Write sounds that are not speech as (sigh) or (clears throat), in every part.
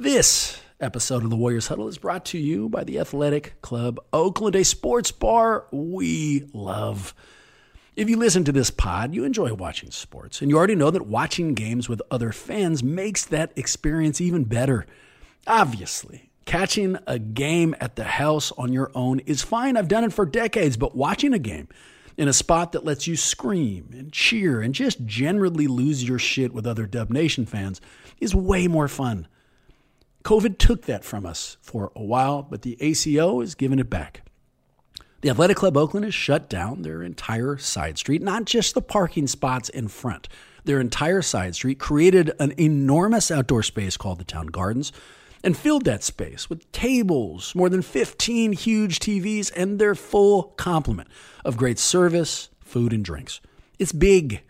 This episode of the Warriors Huddle is brought to you by the Athletic Club Oakland, a sports bar we love. If you listen to this pod, you enjoy watching sports, and you already know that watching games with other fans makes that experience even better. Obviously, catching a game at the house on your own is fine. I've done it for decades, but watching a game in a spot that lets you scream and cheer and just generally lose your shit with other Dub Nation fans is way more fun. COVID took that from us for a while, but the ACO is giving it back. The Athletic Club Oakland has shut down their entire side street, not just the parking spots in front. Their entire side street created an enormous outdoor space called the Town Gardens and filled that space with tables, more than 15 huge TVs, and their full complement of great service, food, and drinks. It's big.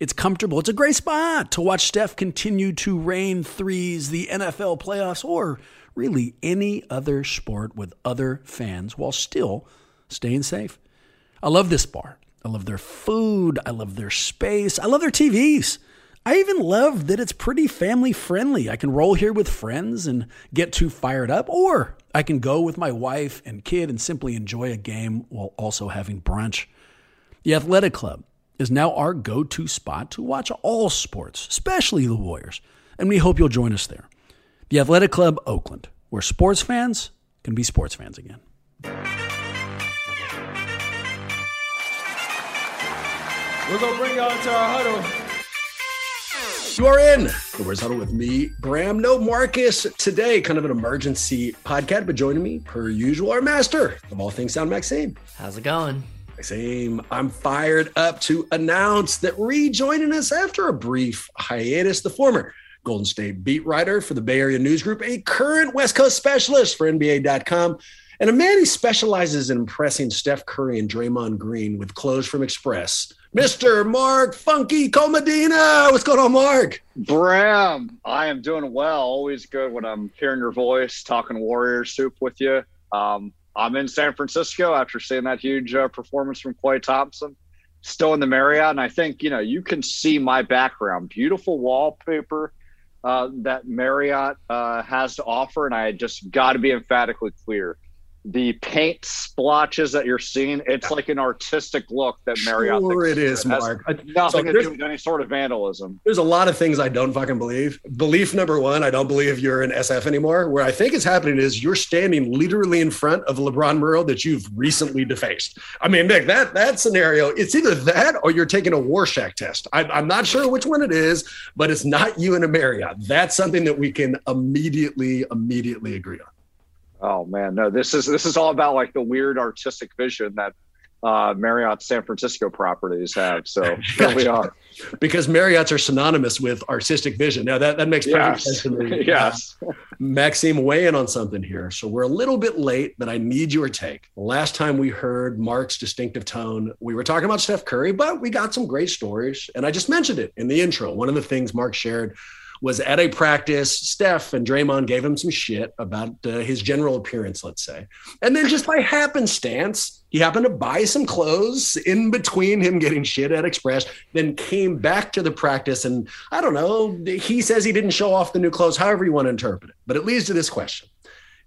It's comfortable. It's a great spot to watch Steph continue to rain threes, the NFL playoffs, or really any other sport with other fans while still staying safe. I love this bar. I love their food. I love their space. I love their TVs. I even love that it's pretty family friendly. I can roll here with friends and get too fired up, or I can go with my wife and kid and simply enjoy a game while also having brunch. The Athletic Club is now our go to spot to watch all sports, especially the Warriors, and we hope you'll join us there. The Athletic Club Oakland, where sports fans can be sports fans again. We're gonna bring y'all into our huddle. You are in the Warriors Huddle with me, Bram. No Marcus today, kind of an emergency podcast, but joining me, per usual, our master of all things sound, Maxime. How's it going? Maxime, I'm fired up to announce that rejoining us after a brief hiatus, the former Golden State beat writer for the Bay Area News Group, a current West Coast specialist for NBA.com, and a man who specializes in impressing Steph Curry and Draymond Green with clothes from Express. Mr. Mark Funky Cold Medina. What's going on, Mark? Bram, I am doing well. Always good when I'm hearing your voice, talking Warrior Soup with you. Um, I'm in San Francisco after seeing that huge uh, performance from Klay Thompson. Still in the Marriott, and I think you know you can see my background. Beautiful wallpaper uh, that Marriott uh, has to offer, and I just got to be emphatically clear the paint splotches that you're seeing, it's like an artistic look that Marriott. Sure, it is, Mark. Nothing so to do with any sort of vandalism. There's a lot of things I don't fucking believe. Belief number one, I don't believe you're an SF anymore. Where I think it's happening is you're standing literally in front of a LeBron mural that you've recently defaced. I mean, Nick, that that scenario, it's either that or you're taking a Rorschach test. I, I'm not sure which one it is, but it's not you in a Marriott. That's something that we can immediately, immediately agree on. Oh man, no, this is this is all about like the weird artistic vision that uh, Marriott San Francisco properties have. So (laughs) here we are. because Marriotts are synonymous with artistic vision. Now that, that makes perfect yes. sense to me. (laughs) yes. Uh, Maxime weighing on something here. So we're a little bit late, but I need your take. Last time we heard Mark's distinctive tone, we were talking about Steph Curry, but we got some great stories. And I just mentioned it in the intro. One of the things Mark shared was at a practice. Steph and Draymond gave him some shit about uh, his general appearance, let's say. And then just by happenstance, he happened to buy some clothes in between him getting shit at Express, then came back to the practice. And I don't know, he says he didn't show off the new clothes, however you want to interpret it. But it leads to this question.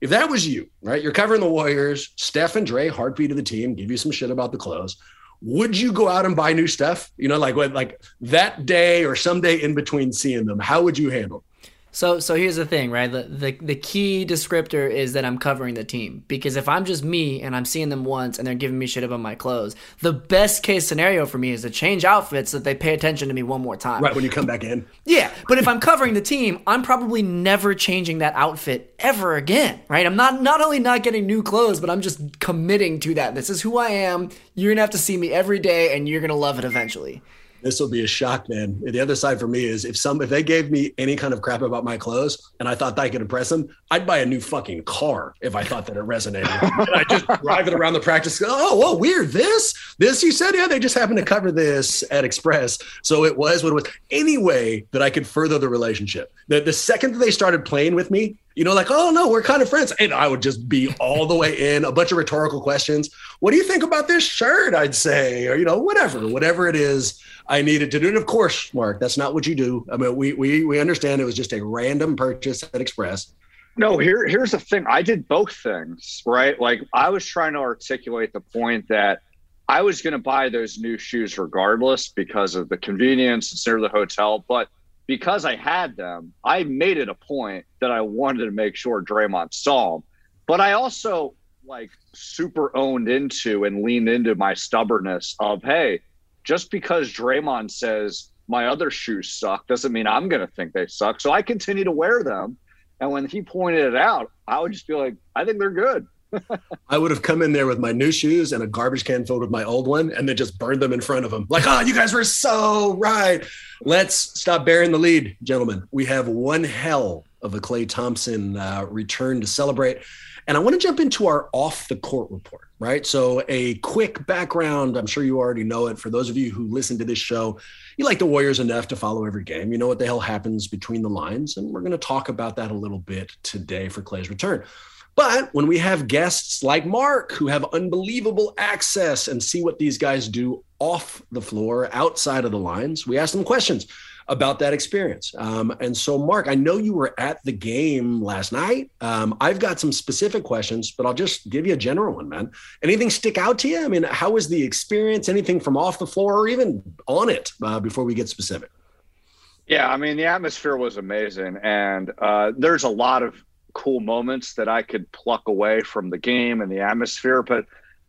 If that was you, right? You're covering the Warriors, Steph and Dre, heartbeat of the team, give you some shit about the clothes would you go out and buy new stuff? You know, like like that day or someday in between seeing them, how would you handle? So so here's the thing, right? The, the the key descriptor is that I'm covering the team because if I'm just me and I'm seeing them once and they're giving me shit about my clothes, the best case scenario for me is to change outfits so that they pay attention to me one more time. Right when you come back in. Yeah, but if I'm covering the team, I'm probably never changing that outfit ever again, right? I'm not not only not getting new clothes, but I'm just committing to that. This is who I am. You're going to have to see me every day and you're going to love it eventually this will be a shock, man. The other side for me is if some if they gave me any kind of crap about my clothes and I thought that I could impress them, I'd buy a new fucking car if I thought that it resonated. (laughs) and I just drive it around the practice. Oh, whoa, weird. This, this you said, yeah, they just happened to cover this at Express. So it was what it was. Any way that I could further the relationship. The, the second that they started playing with me, you know, like, oh no, we're kind of friends. And I would just be all the way in, a bunch of rhetorical questions. What do you think about this shirt? I'd say, or you know, whatever, whatever it is I needed to do. And of course, Mark, that's not what you do. I mean, we we we understand it was just a random purchase at Express. No, here here's the thing. I did both things, right? Like I was trying to articulate the point that I was going to buy those new shoes regardless because of the convenience. It's near the hotel, but because I had them, I made it a point that I wanted to make sure Draymond saw them. But I also like super owned into and leaned into my stubbornness of, hey, just because Draymond says my other shoes suck doesn't mean I'm going to think they suck. So I continue to wear them. And when he pointed it out, I would just be like, I think they're good. (laughs) I would have come in there with my new shoes and a garbage can filled with my old one and then just burned them in front of him. Like, oh, you guys were so right. Let's stop bearing the lead, gentlemen. We have one hell of a Klay Thompson uh, return to celebrate. And I want to jump into our off the court report, right? So, a quick background. I'm sure you already know it. For those of you who listen to this show, you like the Warriors enough to follow every game. You know what the hell happens between the lines. And we're going to talk about that a little bit today for Klay's return. But when we have guests like Mark who have unbelievable access and see what these guys do off the floor, outside of the lines, we ask them questions about that experience. Um, and so, Mark, I know you were at the game last night. Um, I've got some specific questions, but I'll just give you a general one, man. Anything stick out to you? I mean, how was the experience? Anything from off the floor or even on it uh, before we get specific? Yeah, I mean, the atmosphere was amazing. And uh, there's a lot of cool moments that I could pluck away from the game and the atmosphere. But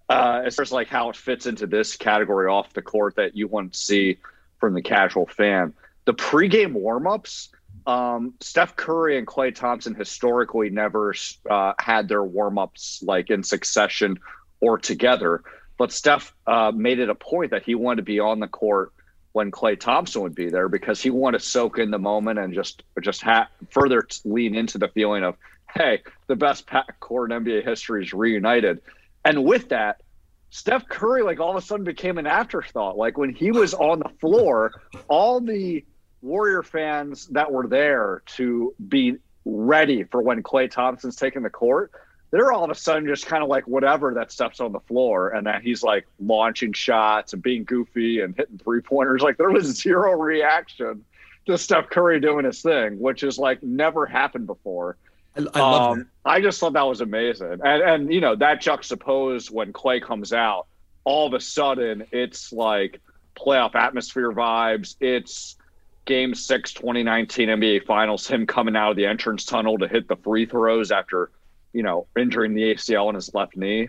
uh, as far as like how it fits into this category off the court that you want to see from the casual fan, the pregame warmups. Um, Steph Curry and Klay Thompson historically never uh, had their warmups like in succession or together. But Steph uh, made it a point that he wanted to be on the court when Klay Thompson would be there because he wanted to soak in the moment and just just ha- further lean into the feeling of hey, the best backcourt in NBA history is reunited. And with that, Steph Curry, like all of a sudden became an afterthought. Like when he was on the floor, all the Warrior fans that were there to be ready for when Klay Thompson's taking the court, they're all of a sudden just kind of like whatever that stuff's on the floor. And that he's like launching shots and being goofy and hitting three pointers. Like there was zero reaction to Steph Curry doing his thing, which is like never happened before. I, I love um, I just thought that was amazing, and and you know that juxtaposed when Klay comes out, all of a sudden it's like playoff atmosphere vibes. It's Game Six, 2019 NBA Finals. Him coming out of the entrance tunnel to hit the free throws after, you know, injuring the ACL in his left knee.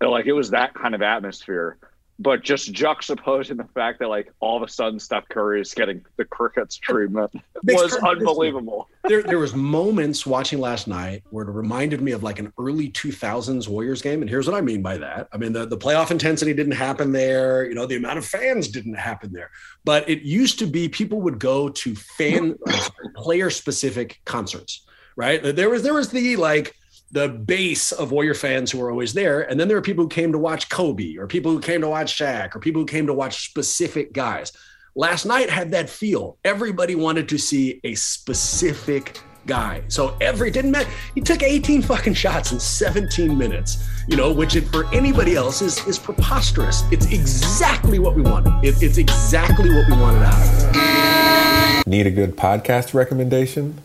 like it was that kind of atmosphere but just juxtaposing the fact that like all of a sudden Steph Curry is getting the crickets treatment was unbelievable. there, there was moments watching last night where it reminded me of like an early 2000s Warriors game, and here's what I mean by that. I mean the the playoff intensity didn't happen there. You know the amount of fans didn't happen there, but it used to be people would go to fan uh, player specific concerts. Right there was there was the like the base of Warrior fans who were always there. And then there are people who came to watch Kobe or people who came to watch Shaq or people who came to watch specific guys. Last night had that feel. Everybody wanted to see a specific guy. So every didn't matter. He took 18 fucking shots in 17 minutes, you know, which it, for anybody else is is preposterous. It's exactly what we wanted. It, it's exactly what we wanted out of Need a good podcast recommendation?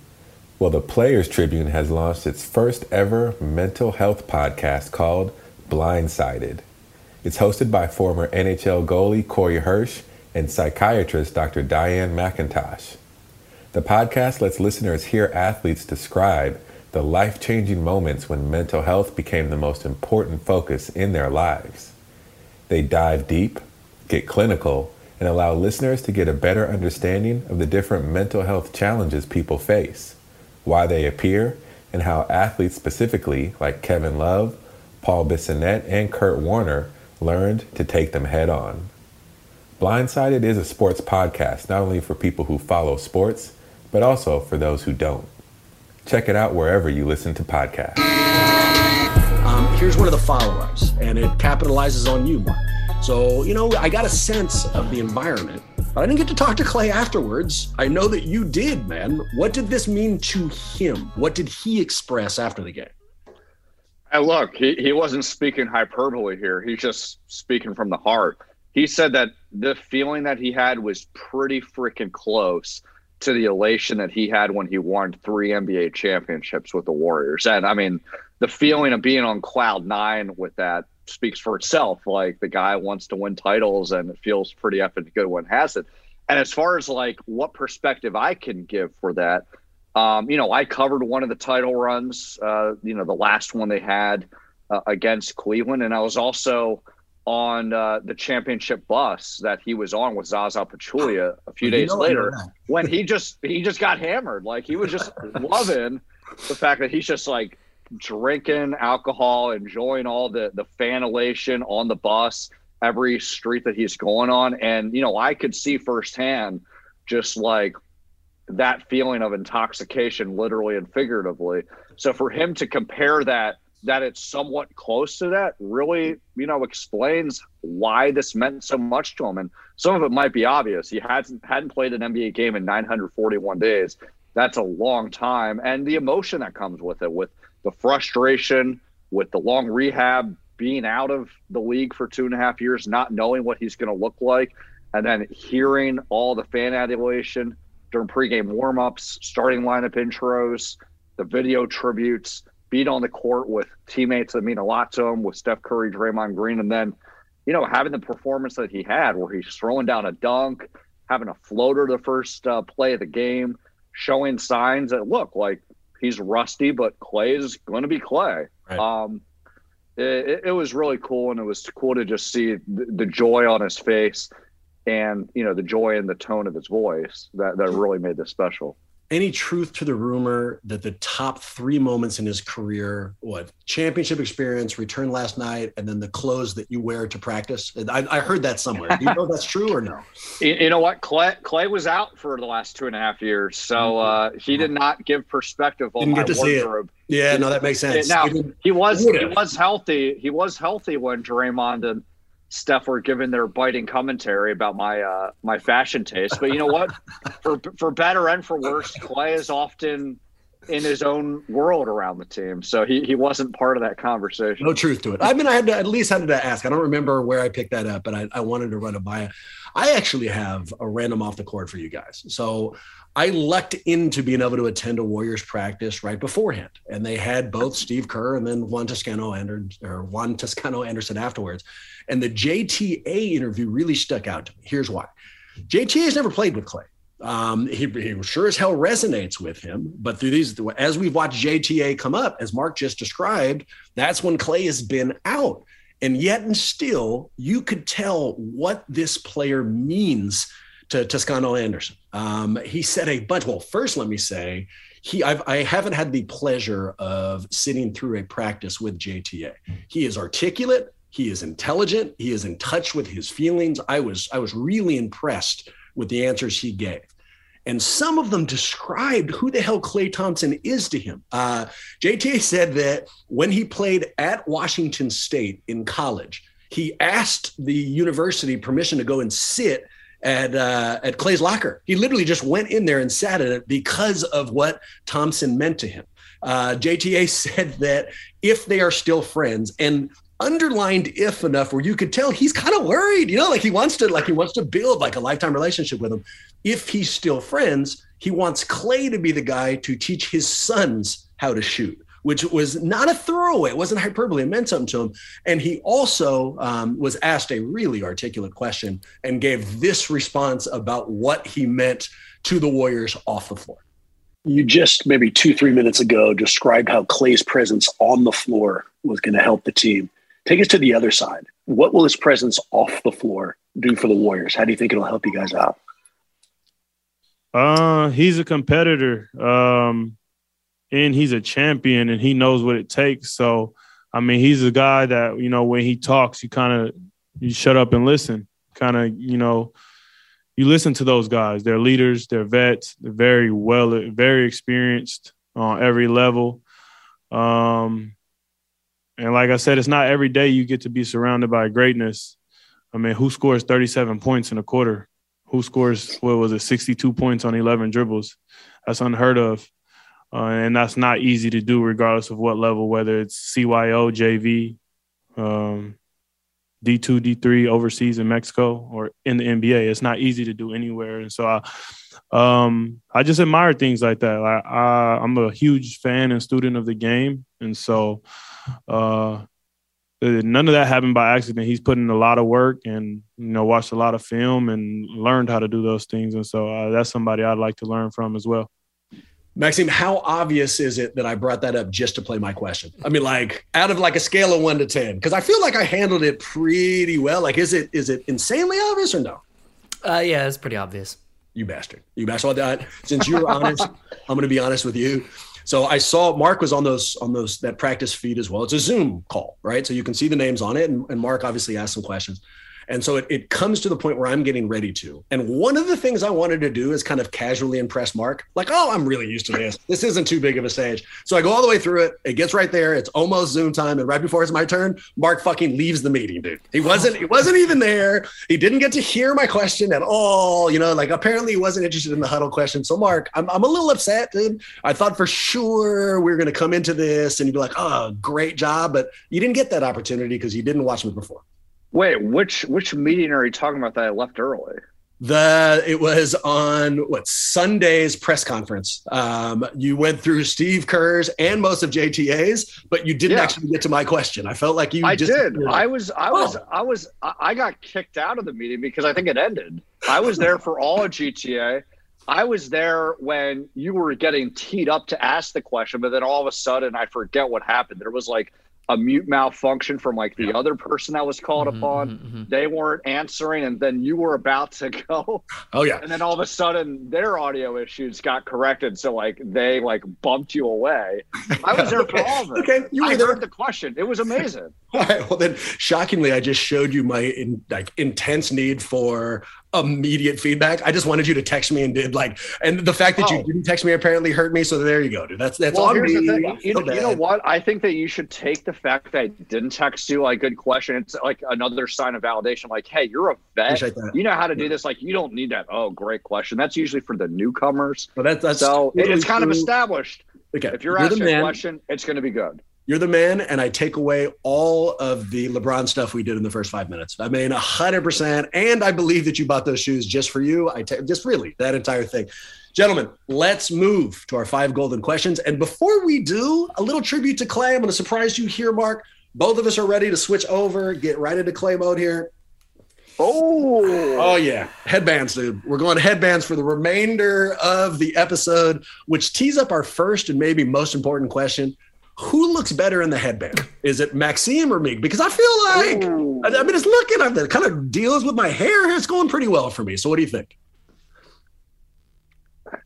Well, the Players Tribune has launched its first ever mental health podcast called Blindsided. It's hosted by former NHL goalie Corey Hirsch and psychiatrist Dr. Diane McIntosh. The podcast lets listeners hear athletes describe the life changing moments when mental health became the most important focus in their lives. They dive deep, get clinical, and allow listeners to get a better understanding of the different mental health challenges people face why they appear, and how athletes specifically, like Kevin Love, Paul Bissonnette, and Kurt Warner, learned to take them head on. Blindsided is a sports podcast not only for people who follow sports, but also for those who don't. Check it out wherever you listen to podcasts. Um, here's one of the follow ups, and it capitalizes on you, Mark. So, you know, I got a sense of the environment I didn't get to talk to Klay afterwards. I know that you did, man. What did this mean to him? What did he express after the game? Hey, look, he, he wasn't speaking hyperbole here. He's just speaking from the heart. He said that the feeling that he had was pretty freaking close to the elation that he had when he won three NBA championships with the Warriors. And I mean, the feeling of being on cloud nine with that speaks for itself. Like the guy wants to win titles and it feels pretty effing good when has it. And as far as like what perspective I can give for that, um, you know, I covered one of the title runs, uh, you know, the last one they had uh, against Cleveland. And I was also on uh, the championship bus that he was on with Zaza Pachulia a few days later when he just he just got hammered. Like he was just (laughs) loving the fact that he's just like drinking alcohol, enjoying all the the fan elation on the bus, every street that he's going on, and you know I could see firsthand just like that feeling of intoxication, literally and figuratively. So for him to compare that that it's somewhat close to that really, you know, explains why this meant so much to him. And some of it might be obvious. He hasn't hadn't played an NBA game in 941 days. That's a long time, and the emotion that comes with it, with the frustration, with the long rehab, being out of the league for two and a half years, not knowing what he's going to look like, and then hearing all the fan adulation during pregame warmups, starting lineup intros, the video tributes being on the court with teammates that mean a lot to him, with Steph Curry, Draymond Green, and then, you know, having the performance that he had where he's throwing down a dunk, having a floater the first uh, play of the game, showing signs that look like he's rusty, but Klay is going to be Klay. Right. Um, it, it, was really cool, and it was cool to just see the, the joy on his face and you know the joy in the tone of his voice that that really made this special any truth to the rumor that the top three moments in his career, what championship experience, return last night, and then the clothes that you wear to practice? I, I heard that somewhere. Do you know that's true or no? (laughs) You, you, know what? Klay, Klay was out for the last two and a half years, so mm-hmm. uh, he did not give perspective on Didn't my wardrobe. Yeah, no, that makes sense. Now he was he was healthy. He was healthy when Draymond and Steph were giving their biting commentary about my uh, my fashion taste. But you know what? (laughs) for for better and for worse, Klay is often in his own world around the team, so he he wasn't part of that conversation. No truth to it. I mean, I had to at least had to ask. I don't remember where I picked that up, but I, I wanted to run it by. I actually have a random off the court for you guys. So I lucked into being able to attend a Warriors practice right beforehand, and they had both Steve Kerr and then Juan Toscano Anderson, or Juan Toscano Anderson afterwards. And the JTA interview really stuck out to me. Here's why: JTA has never played with Klay. Um, he, he sure as hell resonates with him. But through these, as we've watched JTA come up, as Mark just described, that's when Klay has been out. And yet, and still, you could tell what this player means to Toscano Anderson. Um, he said a bunch. Well, first, let me say, he I've, I haven't had the pleasure of sitting through a practice with JTA. He is articulate. He is intelligent. He is in touch with his feelings. I was I was really impressed with the answers he gave. And some of them described who the hell Klay Thompson is to him. Uh, JTA said that when he played at Washington State in college, he asked the university permission to go and sit at uh, at Klay's locker. He literally just went in there and sat in it because of what Thompson meant to him. Uh, JTA (laughs) said that if they are still friends, and underlined if enough where you could tell he's kind of worried, you know, like he wants to like he wants to build like a lifetime relationship with him. If he's still friends, he wants Klay to be the guy to teach his sons how to shoot which was not a throwaway. It wasn't hyperbole. It meant something to him. And he also um, was asked a really articulate question and gave this response about what he meant to the Warriors off the floor. You just maybe two, three minutes ago described how Klay's presence on the floor was going to help the team. Take us to the other side. What will his presence off the floor do for the Warriors? How do you think it'll help you guys out? Uh, he's a competitor. Um, and he's a champion and he knows what it takes. So, I mean, he's a guy that, you know, when he talks, you kind of you shut up and listen. Kind of, you know, you listen to those guys. They're leaders, they're vets, they're very well, very experienced on every level. Um, and like I said, it's not every day you get to be surrounded by greatness. I mean, who scores 37 points in a quarter? Who scores, what was it, 62 points on 11 dribbles? That's unheard of. Uh, and that's not easy to do, regardless of what level, whether it's CYO, JV. Um, D2, D3 overseas in Mexico or in the NBA. It's not easy to do anywhere. And so I, um, I just admire things like that. I, I, am a huge fan and student of the game. And so uh, none of that happened by accident. He's put in a lot of work and, you know, watched a lot of film and learned how to do those things. And so uh, that's somebody I'd like to learn from as well. Maxime, how obvious is it that I brought that up just to play my question? I mean, like out of like a scale of one to ten, because I feel like I handled it pretty well. Like, is it is it insanely obvious or no? Uh, yeah, it's pretty obvious. You bastard! You bastard! That since you're honest, (laughs) I'm going to be honest with you. So I saw Mark was on those on those that practice feed as well. It's a Zoom call, right? So you can see the names on it, and, and Mark obviously asked some questions. And so it, it comes to the point where I'm getting ready to. And one of the things I wanted to do is kind of casually impress Mark, like, oh, I'm really used to this. This isn't too big of a stage. So I go all the way through it. It gets right there. It's almost Zoom time. And right before it's my turn, Mark fucking leaves the meeting, dude. He wasn't, he wasn't even there. He didn't get to hear my question at all. You know, like apparently he wasn't interested in the huddle question. So Mark, I'm, I'm a little upset, dude. I thought for sure we were going to come into this and you'd be like, oh, great job. But you didn't get that opportunity because you didn't watch me before. Wait, which which meeting are you talking about that I left early? The it was on what Sunday's press conference. Um, you went through Steve Kerr's and most of JTA's, but you didn't yeah. actually get to my question. I felt like you. I did. I was. I was. Oh. I was. I got kicked out of the meeting because I think it ended. I was there for all of JTA. I was there when you were getting teed up to ask the question, but then all of a sudden, I forget what happened. There was like a mute malfunction from like the yeah. other person that was called mm-hmm, upon. Mm-hmm, mm-hmm. They weren't answering, and then you were about to (laughs) go. Oh yeah. And then all of a sudden their audio issues got corrected. So like they like bumped you away. I was there okay. (laughs) for all of it. Okay. You were I there. heard the question. It was amazing. (laughs) all right. Well then shockingly, I just showed you my in, like intense need for immediate feedback. I just wanted you to text me and did like, and the fact that oh. you didn't text me apparently hurt me. So there you go, dude. That's that's well, all. Here's me. the thing. You, you, know what? I think that you should take the fact that I didn't text you like good question. It's like another sign of validation. Like, hey, you're a vet. You know how to do yeah. this. Like, you don't need that. Oh, great question. That's usually for the newcomers. But that's, that's so totally it's kind true. of established. Okay. If you're, you're asking a question, it's going to be good you're the man, and I take away all of the LeBron stuff we did in the first five minutes. I mean, hundred percent, and I believe that you bought those shoes just for you. I t- just really that entire thing. Gentlemen, let's move to our five golden questions. And before we do, a little tribute to Klay. I'm going to surprise you here, Mark. Both of us are ready to switch over, get right into Klay mode here. Oh, oh yeah, headbands, dude. We're going headbands for the remainder of the episode, which tees up our first and maybe most important question who looks better in the headband? Is it Maxime or me? Because I feel like I, I mean it's looking at the kind of deals with my hair. It's going pretty well for me. So what do you think?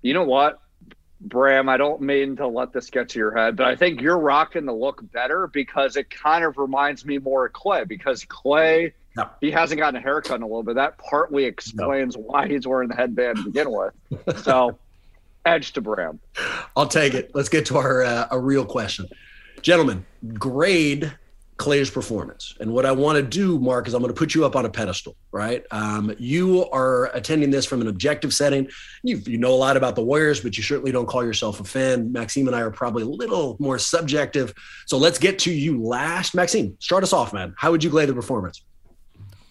You know what, Bram? I don't mean to let this get to your head, but I think you're rocking the look better because it kind of reminds me more of Klay. Because Klay, no. he hasn't gotten a haircut in a little bit. That partly explains no. why he's wearing the headband to begin with. (laughs) So edge to Bram. I'll take it. Let's get to our uh, a real question, gentlemen. Grade Klay's performance, and what I want to do, Mark, is I'm going to put you up on a pedestal. Right? Um, you are attending this from an objective setting. You you know a lot about the Warriors, but you certainly don't call yourself a fan. Maxime and I are probably a little more subjective. So let's get to you last. Maxime, start us off, man. How would you grade the performance?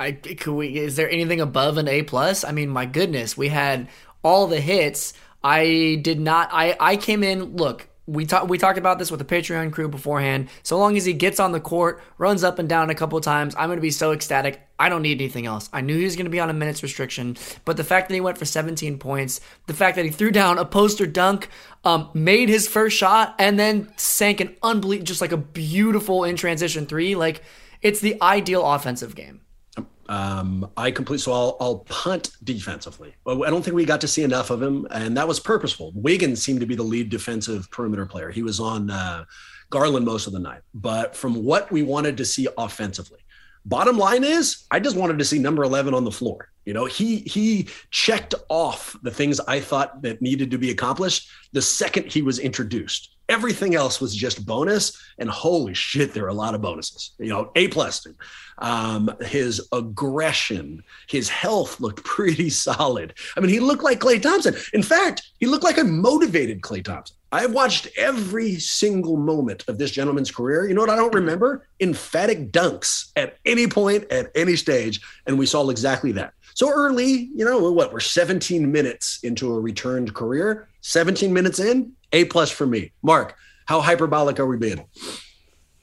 I could we is there anything above an A plus? I mean, my goodness, we had all the hits. I did not. I I came in. Look, we talked we talked about this with the Patreon crew beforehand. So long as he gets on the court, runs up and down a couple times, I'm going to be so ecstatic. I don't need anything else. I knew he was going to be on a minutes restriction, but the fact that he went for 17 points, the fact that he threw down a poster dunk, um, made his first shot, and then sank an unbelievable, just like a beautiful in transition three, like it's the ideal offensive game. Um, I complete, so I'll, I'll punt defensively. I don't think we got to see enough of him, and that was purposeful. Wiggins seemed to be the lead defensive perimeter player. He was on uh, Garland most of the night. But from what we wanted to see offensively, bottom line is I just wanted to see number 11 on the floor. You know, he he checked off the things I thought that needed to be accomplished the second he was introduced. Everything else was just bonus, and holy shit, there are a lot of bonuses. You know, A plus. Um, his aggression, his health looked (laughs) pretty solid. I mean, he looked like Klay Thompson. In fact, he looked like a motivated Klay Thompson. I've watched every single moment of this gentleman's career. You know what I don't remember? Emphatic dunks at any point, at any stage. And we saw exactly that. So early, you know, what? We're 17 minutes into a returned career. 17 minutes in, A plus for me. Mark, how hyperbolic are we being?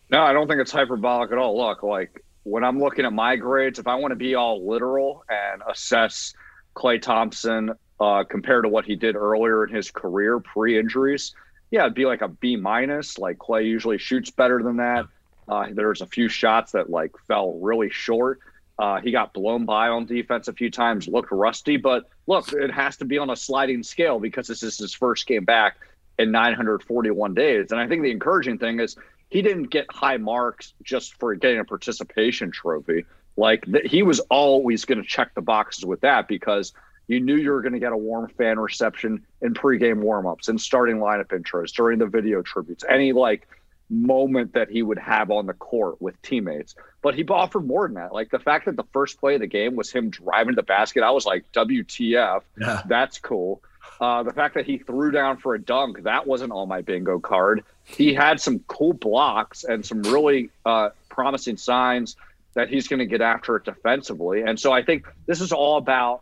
No, I don't think it's hyperbolic at all. Look, like when I'm looking at my grades, if I want to be all literal and assess Klay Thompson uh, compared to what he did earlier in his career pre injuries, yeah, it'd be like a B minus. Like Klay usually shoots better than that. Uh, there's a few shots that like fell really short. Uh, he got blown by on defense a few times, looked rusty, but look, it has to be on a sliding scale because this is his first game back in 941 days. And I think the encouraging thing is he didn't get high marks just for getting a participation trophy. Like th- he was always going to check the boxes with that because you knew you were going to get a warm fan reception in pregame warmups and starting lineup intros during the video tributes. Any like moment that he would have on the court with teammates. But he offered more than that. Like the fact that the first play of the game was him driving to the basket, I was like, WTF, Yeah. that's cool. Uh, the fact that he threw down for a dunk, that wasn't on my bingo card. He had some cool blocks and some really uh, promising signs that he's going to get after it defensively. And so I think this is all about,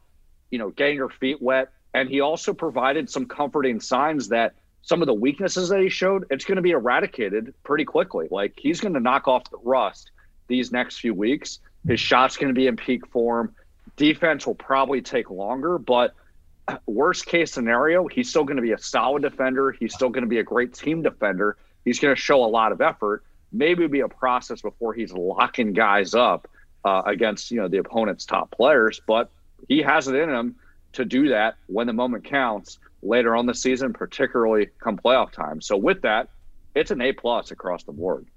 you know, getting your feet wet. And he also provided some comforting signs that some of the weaknesses that he showed, it's going to be eradicated pretty quickly. Like he's going to knock off the rust these next few weeks. His shot's going to be in peak form. Defense will probably take longer, but (clears throat) worst case scenario, he's still going to be a solid defender. He's still going to be a great team defender. He's going to show a lot of effort. Maybe it'll be a process before he's locking guys up uh, against you know the opponent's top players, but he has it in him to do that when the moment counts later on the season, particularly come playoff time. So with that, it's an A plus across the board.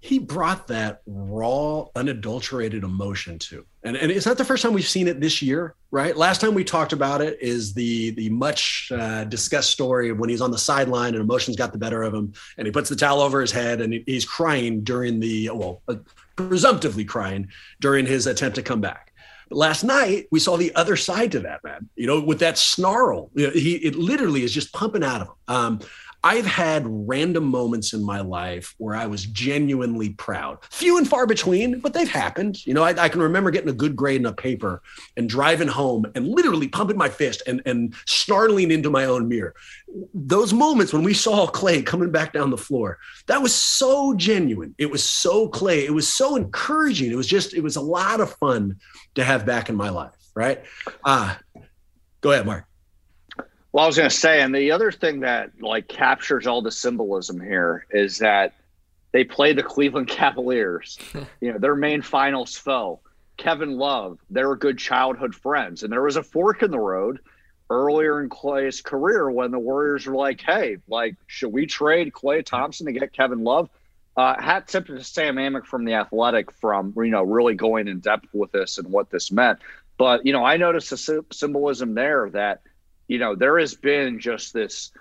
He brought that raw, unadulterated emotion to, and, and it's not the first time we've seen it this year, right? Last time we talked about it is the the much uh, discussed story of when he's on the sideline and emotions got the better of him, and he puts the towel over his head and he, he's crying during the well, uh, presumptively crying during his attempt to come back. Last night we saw the other side to that man. You know, with that snarl, he it literally is just pumping out of him. Um, I've had random moments in my life where I was genuinely proud. Few and far between, but they've happened. You know, I, I, can remember getting a good grade in a paper and driving home and literally pumping my fist and, and snarling into my own mirror. Those moments when we saw Klay coming back down the floor, that was so genuine. It was so Klay. It was so encouraging. It was just, it was a lot of fun to have back in my life, right? Uh, go ahead, Mark. Well, I was going to say, and the other thing that like captures all the symbolism here is that they play the Cleveland (laughs) Cavaliers, (laughs) you know, their main finals foe. Kevin Love, they were good childhood friends, and there was a fork in the road earlier in Klay's career when the Warriors were like, "Hey, like, should we trade Klay Thompson to get Kevin Love?" Uh, hat tip to Sam Amick from the Athletic from you know really going in depth with this and what this meant. But you know, I noticed the symbolism there that you know, there has been just this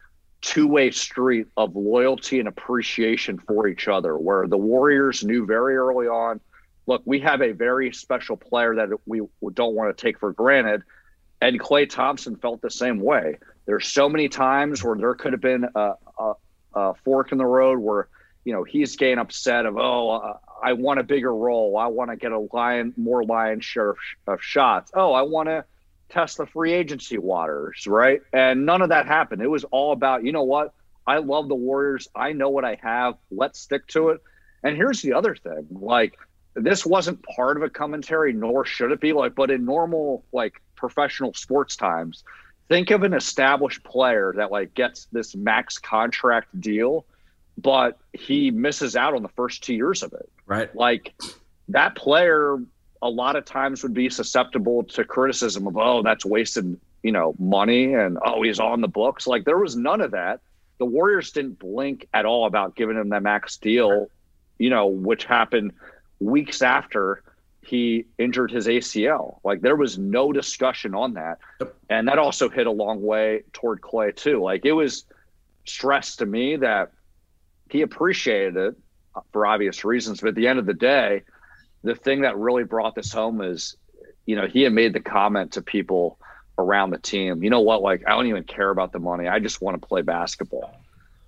two way street of loyalty and appreciation for each other where the Warriors knew very early on look, we have a very special player that we don't want to take for granted. And Klay Thompson felt the same way. There's so many times where there could have been a, a, a fork in the road where, you know, he's getting upset of, oh, uh, I want a bigger role. I want to get a lion, more lion share of, of shots. Oh, I want to test the free agency waters, right? And none of that happened. It was all about, you know what? I love the Warriors. I know what I have. Let's stick to it. And here's the other thing like, this wasn't part of a commentary, nor should it be. Like, but in normal, like, professional sports times, think of an established player that, like, gets this max contract deal, but he misses out on the first two years of it. Right. Like, that player a lot of times would be susceptible to criticism of, oh, that's wasted, you know, money and oh, he's on the books. Like there was none of that. The Warriors didn't blink at all about giving him that max deal, you know, which happened weeks after he injured his ACL. Like there was no discussion on that. And that also hit a long way toward Klay too. Like it was stressed to me that he appreciated it for obvious reasons, but at the end of the day, the thing that really brought this home is, you know, he had made the comment to people around the team, you know what, like I don't even care about the money. I just want to play basketball.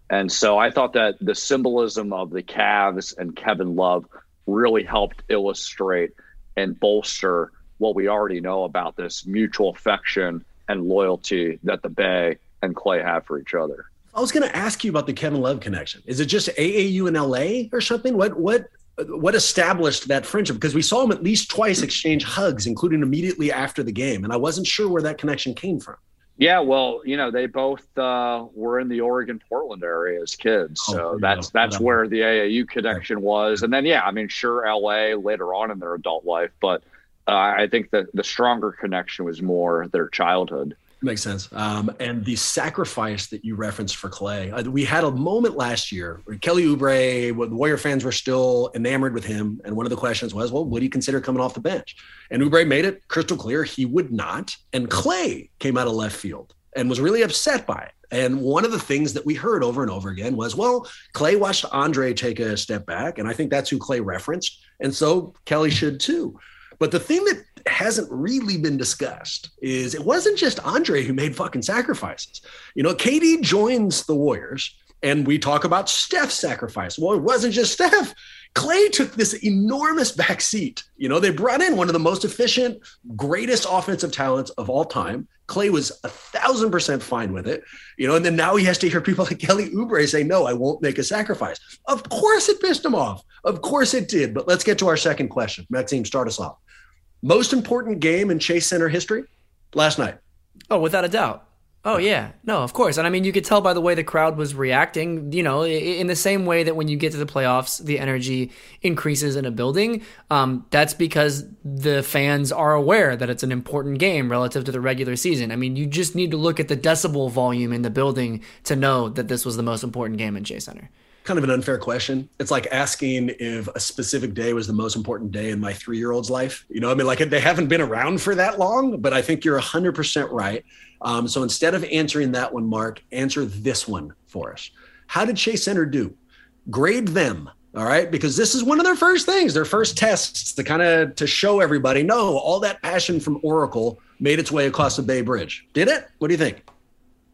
And so I thought that the symbolism of the Cavs and Kevin Love really helped illustrate and bolster what we already know about this mutual affection and loyalty that the Bay and Klay have for each other. I was going to ask you about the Kevin Love connection. Is it just AAU in LA or something? What what what established that friendship? Because we saw him at least twice exchange hugs, including immediately after the game, and I wasn't sure where that connection came from. Yeah, well, you know, they both uh, were in the Oregon Portland area as kids, oh, so that's that's where the AAU connection was. And then, yeah, I mean, sure, LA later on in their adult life, but uh, I think that the stronger connection was more their childhood. Makes sense. Um, and the sacrifice that you referenced for Klay, uh, we had a moment last year where Kelly Oubre, the Warrior fans were still enamored with him. And one of the questions was, well, would he consider coming off the bench? And Oubre made it crystal clear he would not. And Klay came out of left field and was really upset by it. And one of the things that we heard over and over again was, well, Klay watched Andre take a step back. And I think that's who Klay referenced. And so Kelly should too. But the thing that hasn't really been discussed is it wasn't just Andre who made fucking sacrifices. You know, KD joins the Warriors and we talk about Steph's sacrifice. Well, it wasn't just Steph. Klay took this enormous backseat. You know, they brought in one of the most efficient, greatest offensive talents of all time. Klay was a thousand percent fine with it, you know, and then now he has to hear people like Kelly Oubre say, No, I won't make a sacrifice. Of course it pissed him off. Of course it did. But let's get to our second question. Maxime, start us off. Most important game in Chase Center history last night. Oh, without a doubt. Oh yeah, no, of course, and I mean you could tell by the way the crowd was reacting. You know, in the same way that when you get to the playoffs, the energy increases in a building. Um, that's because the fans are aware that it's an important game relative to the regular season. I mean, you just need to look at the decibel volume in the building to know that this was the most important game in Chase Center kind of an unfair question. It's like asking if a specific day was the most important day in my three year old's life. You know, I mean, like they haven't been around for that long, but I think you're 100% right. Um, so instead of answering that one, Mark, answer this one for us. How did Chase Center do? Grade them. All right, because this is one of their first things, their first tests to kind of to show everybody, no, all that passion from Oracle made its way across the Bay Bridge. Did it? What do you think?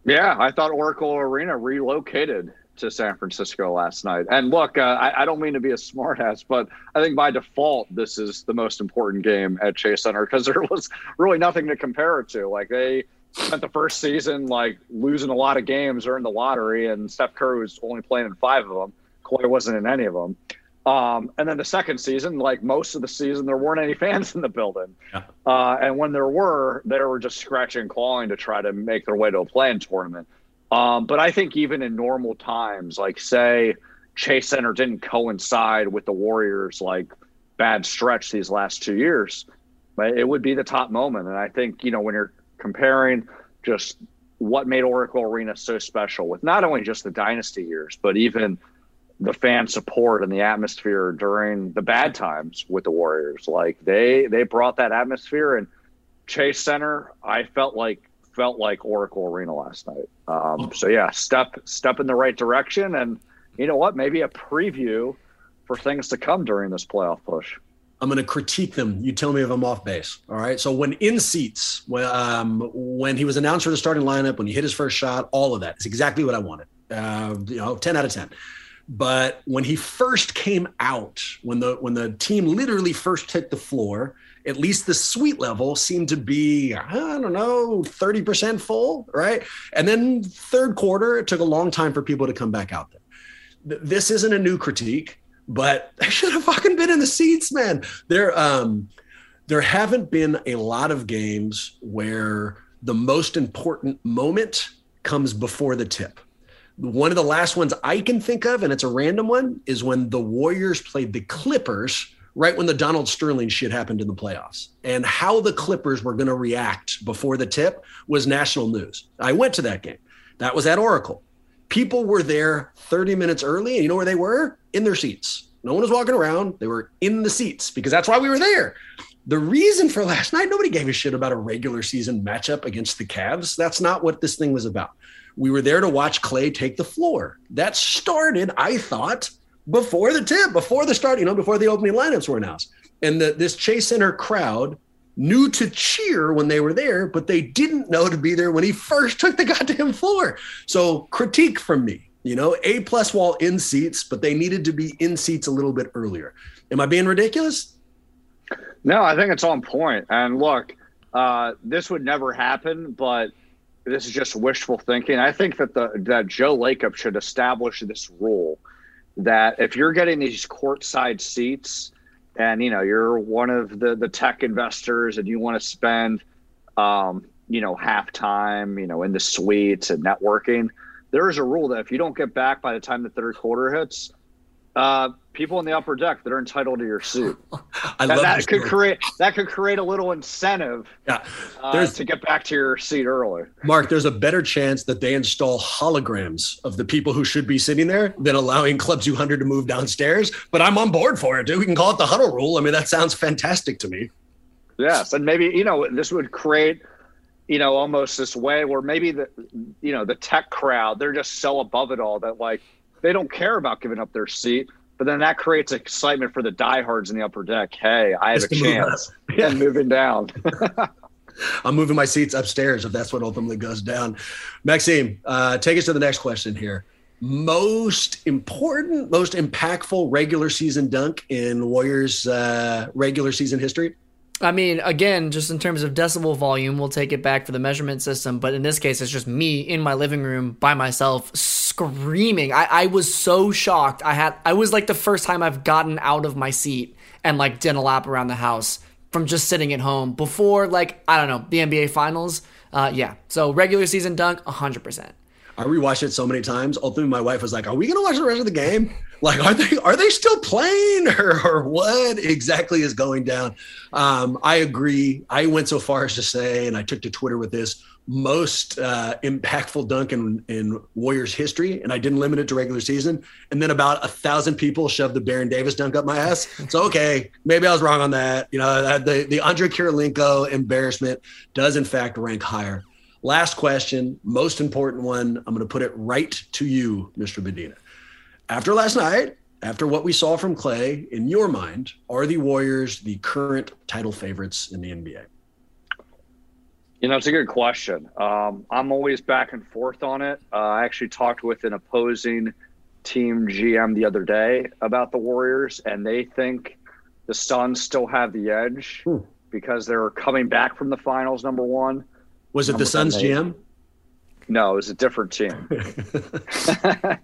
Yeah, I thought Oracle Arena relocated to San Francisco last night. And look, uh, I, I, don't mean to be a smartass, but I think by default, this is the most important game at Chase Center because there was really nothing to compare it to. Like they spent the first season like losing a lot of games or in the lottery, and Steph Curry was only playing in five of them. Klay wasn't in any of them. Um, and then the second season, like most of the season, there weren't any (laughs) fans in the building. Yeah. Uh, and when there were, they were just scratching and clawing to try to make their way to a play-in tournament. Um, but I think even in normal times, like say Chase Center didn't coincide with the Warriors like bad stretch these last two years, but it would be the top moment. And I think, you know, when you're comparing just what made Oracle Arena so special with not only just the dynasty years, but even the fan support and the atmosphere during the bad times with the Warriors. Like they they brought that atmosphere and Chase Center, I felt like felt like Oracle Arena last night. Um, so yeah, step step in the right direction, and you know what? Maybe a preview for things to come during this playoff push. I'm going to critique them. You tell me if I'm off base. All right. So when in seats, when um, when he was announced for the starting lineup, when he hit his first shot, all of that is exactly what I wanted. Uh, you know, 10 out of 10. But when he first came out, when the when the team literally first hit the floor, at least the suite level seemed to be, I don't know, 30% full, right? And then third quarter, it took a long time for people to come back out there. This isn't a new critique, but (laughs) I should have fucking been in the seats, man. There, um, there haven't been a lot of games where the most important moment comes before the tip. One of the last ones I can think of, and it's a random one, is when the Warriors played the Clippers right when the Donald Sterling shit happened in the playoffs. And how the Clippers were going to react before the tip was national news. I went to that game. That was at Oracle. People were there 30 minutes early, and you know where they were? In their seats. No one was walking around. They were in the seats because that's why we were there. The reason for last night, nobody gave a shit about a regular season matchup against the Cavs. That's not what this thing was about. We were there to watch Klay take the floor. That started, I thought, before the tip, before the start, you know, before the opening lineups were announced. And the, this Chase Center crowd knew to cheer when they were there, but they didn't know to be there when he first (laughs) took the goddamn floor. So critique from me. You know, A plus wall in seats, but they needed to be in seats a little bit earlier. Am I being ridiculous? No, I think it's on point. And look, uh, this would never happen, but this is just wishful thinking. I think that the that Joe Lacob should establish this rule that if you're getting these courtside seats and you know you're one of the the tech investors and you want to spend um, you know halftime you know in the suites and networking there is a rule that if you don't get back by the time the third quarter hits uh, people in the upper deck that are entitled to your seat. (laughs) I love that could story. create that could create a little incentive Yeah. uh, to get back to your seat early. Mark, there's a better chance that they install holograms of the people who should be sitting there than allowing Club 200 to move downstairs. But I'm on board for it, dude. We can call it the huddle rule. I mean, that sounds fantastic to me. Yes, and maybe you know this would create you know almost this way where maybe the you know the tech crowd they're just so above it all that like they don't care about giving up their seat. But then that creates excitement for the diehards in the upper deck. Hey, I have Just a move chance. (laughs) Yeah. And moving down. (laughs) I'm moving my seats upstairs if that's what ultimately goes down. Maxime, uh, take us to the next question here. Most important, most impactful regular season dunk in Warriors uh, regular season history? I mean, again, just in terms of decibel volume, we'll take it back for the measurement system. But in this case, it's just me in my living room by myself screaming. I, I was so shocked. I had I was like the first time I've gotten out of my seat and like done a lap around the house from just sitting at home before like I don't know the NBA finals. Uh, yeah, so regular season dunk, hundred percent. I rewatched it so many times. Ultimately, my wife was like, "Are we to watch the rest of the game? Like, are they are they still playing, (laughs) or, or what exactly is going down?" Um, I agree. I went so far as to say, and I took to Twitter with this most uh, impactful dunk in, in Warriors history, and I didn't limit it to regular season. And then about a thousand people shoved the Baron Davis dunk up my ass. So okay, maybe I was wrong on that. You know, the the Andrei Kirilenko embarrassment does in fact rank higher. Last question, most important one. I'm going to put it right to you, Mr. Medina. After last night, after what we saw from Klay, in your mind, are the Warriors the current title favorites in the NBA? You know, it's a good question. Um, I'm always back and forth on it. Uh, I actually talked with an opposing team GM the other day about the Warriors, and they think the Suns still have the edge Hmm. because they're coming back from the finals, number one. Was it the Suns eight. GM? No, it was a different team. (laughs) (laughs)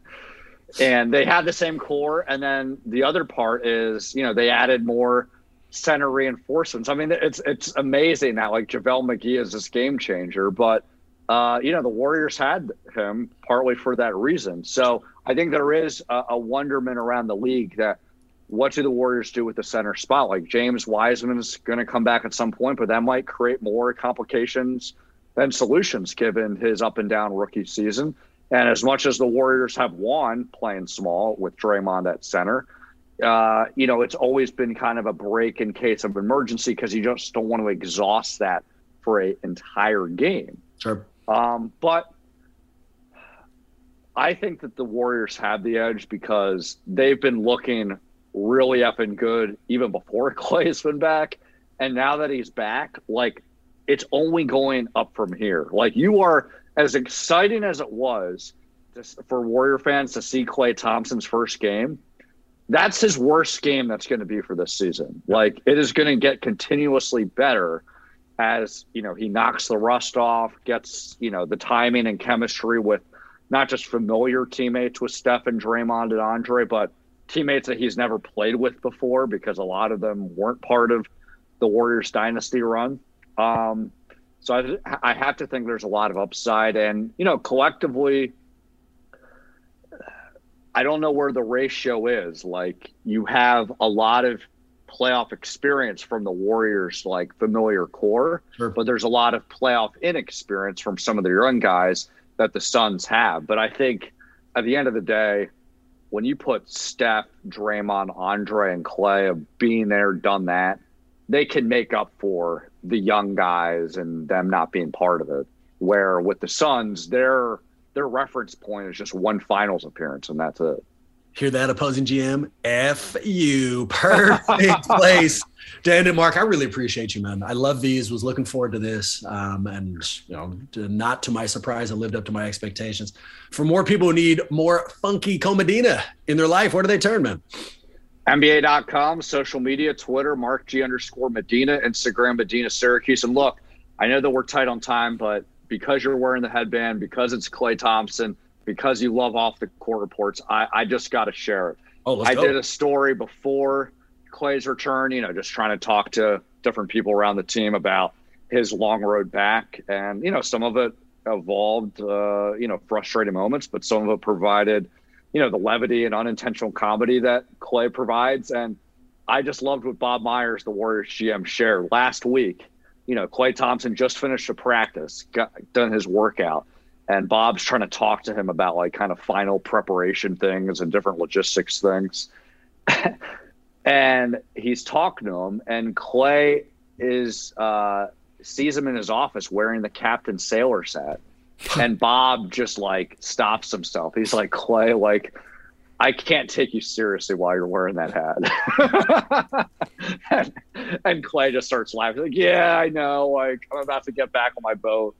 and they had the same core. And then the other part is, you know, they added more center reinforcements. I mean, it's it's amazing that like JaVale McGee is this game changer, but uh, you know, the Warriors had him partly for that reason. So I think there is a, a wonderment around the league that what do the Warriors do with the center spot? Like James Wiseman is going to come back at some point, but that might create more complications than solutions given his up and down rookie season. And as much as the Warriors have won playing small with Draymond at center, uh, you know, it's always been kind of a break in case of emergency because you just don't want to exhaust that for an entire game. Sure. Um, but I think that the Warriors have the edge because they've been looking really effing good even before (laughs) Klay's been back. And now that he's back, like it's only going up from here. Like you are as exciting as it was just for Warrior fans to see Klay Thompson's first game. That's his worst game that's going to be for this season. Like it is going to get continuously better as you know he knocks the rust off, gets you know the timing and chemistry with not just familiar teammates with Steph and Draymond and Andre, but teammates that he's never played with before because a lot of them weren't part of the Warriors dynasty run. Um, so I, I have to think there's a lot of upside, and you know collectively. I don't know where the ratio is. Like you have a lot of playoff experience from the Warriors, like familiar core, Sure. but there's a lot of playoff inexperience from some of the young guys that the Suns have. But I think at the end of the day, when you put Steph, Draymond, Andre, and Klay of being there, done that, they can make up for the young guys and them not being part of it. Where with the Suns, their their reference point is just one finals appearance, and that's it. Hear that, opposing GM? F you. Perfect (laughs) place to end it, Mark. I really appreciate you, man. I love these. Was looking forward to this, um, and you know, to, not to my surprise, it lived up to my expectations. For more people who need more funky Cold Medina in their life, where do they turn, man? NBA.com, social media, Twitter, Mark G underscore Medina, Instagram Medina Syracuse. And look, I know that we're tight on time, but because you're wearing the headband, because it's Klay Thompson, because you love off the court reports, I, I just got to share it. Oh, I go. did a story before Klay's return, you know, just trying to talk to different people around the team about his long road back. And, you know, some of it evolved, uh, you know, frustrating moments, but some of it provided – you know, the levity and unintentional comedy that Klay provides. And I just loved what Bob Myers, the Warriors GM, shared last week. You know, Klay Thompson just finished a practice, got done his workout, and Bob's trying to talk to him about like kind of final preparation things and different logistics things. (laughs) and he's talking to him, and Klay is uh, sees him in his office wearing the captain sailor set (laughs) and Bob just like stops himself. He's like, Klay, like, I can't take you seriously while you're wearing that hat. (laughs) and, and, Klay just starts laughing, like, yeah, I know. Like, I'm about to get back on my boat.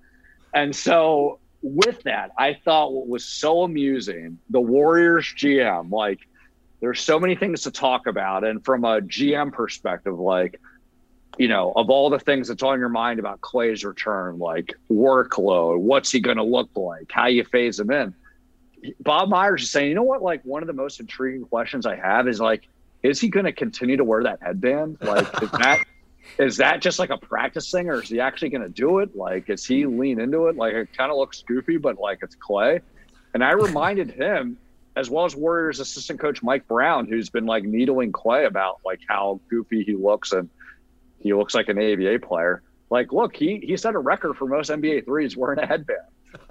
And so, with that, I thought what was so amusing the Warriors GM, like, there's so many things to talk about. And from a GM perspective, like, you know, of all the things that's on your mind about Klay's return, like workload, what's he going to look like, how you phase him in. Bob Myers is saying, you know what? Like one of the most intriguing questions I have is like, is he going to continue to wear that headband? Like, is (laughs) that is that just like a practice thing, or is he actually going to do it? Like, is he lean into it? Like, it kind of looks goofy, but like it's Klay. And I reminded him, as well as Warriors assistant coach Mike Brown, who's been like needling Klay about like how goofy he looks and he looks like an ABA player. Like, look, he he set a record for most NBA threes wearing a headband.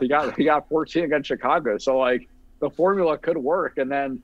He got he got 14 against Chicago. So like the formula could work. And then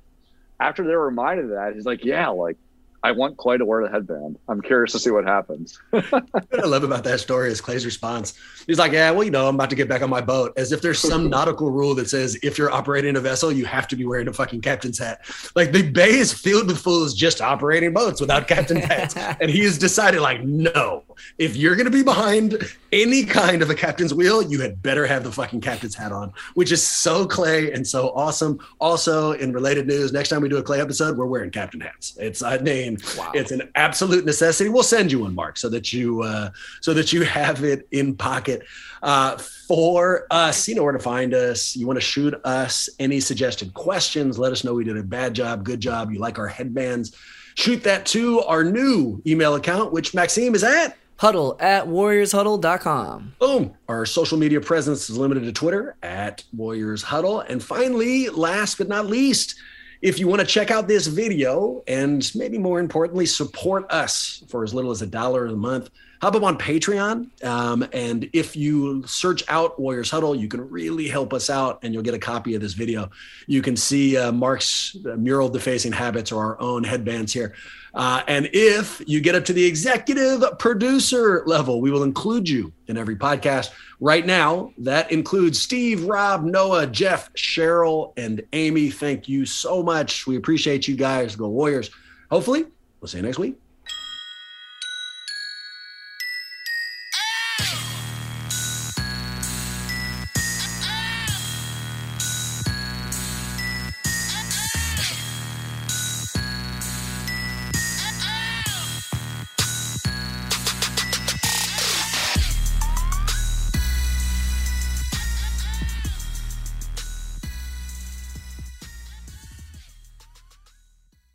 after they're reminded of that, he's like, yeah, like I want Klay to wear the headband. I'm curious to see what happens. (laughs) what I love about that story is Klay's response. He's like, Yeah, well, you know, I'm about to get back on my boat. As if there's some (laughs) nautical rule that says if you're operating a vessel, you have to be wearing a fucking captain's hat. Like the bay is filled with fools just operating boats without captain's hats. (laughs) and he has decided, like, no, if you're going to be behind any kind of a captain's wheel, you had better have the fucking captain's hat on, which is so Klay and so awesome. Also, in related news, next time we do a Klay episode, we're wearing captain hats. It's I mean, wow. it's an absolute necessity. We'll send you one, Mark, so that you uh, so that you have it in pocket. Uh, for us, you know where to find us. You want to shoot us any suggested questions? Let us know we did a bad job, good job. You like our headbands? Shoot that to our new email account, which Maxime is at huddle at warriorshuddle.com. Boom. Our social media presence is limited to Twitter at Warriors Huddle. And finally, last but not least, if you want to check out this video and maybe more importantly, support us for as little as a dollar a month, hop up on Patreon. Um, and if you search out Warriors Huddle, you can really help us out and you'll get a copy of this video. You can see uh, Mark's uh, mural defacing habits or our own headbands here. Uh, and if you get up to the executive producer level, we will include you in every podcast. Right now, that includes Steve, Rob, Noah, Jeff, Cheryl, and Amy. Thank you so much. We appreciate you guys. Go Warriors. Hopefully, we'll see you next week.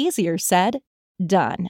Easier said, done.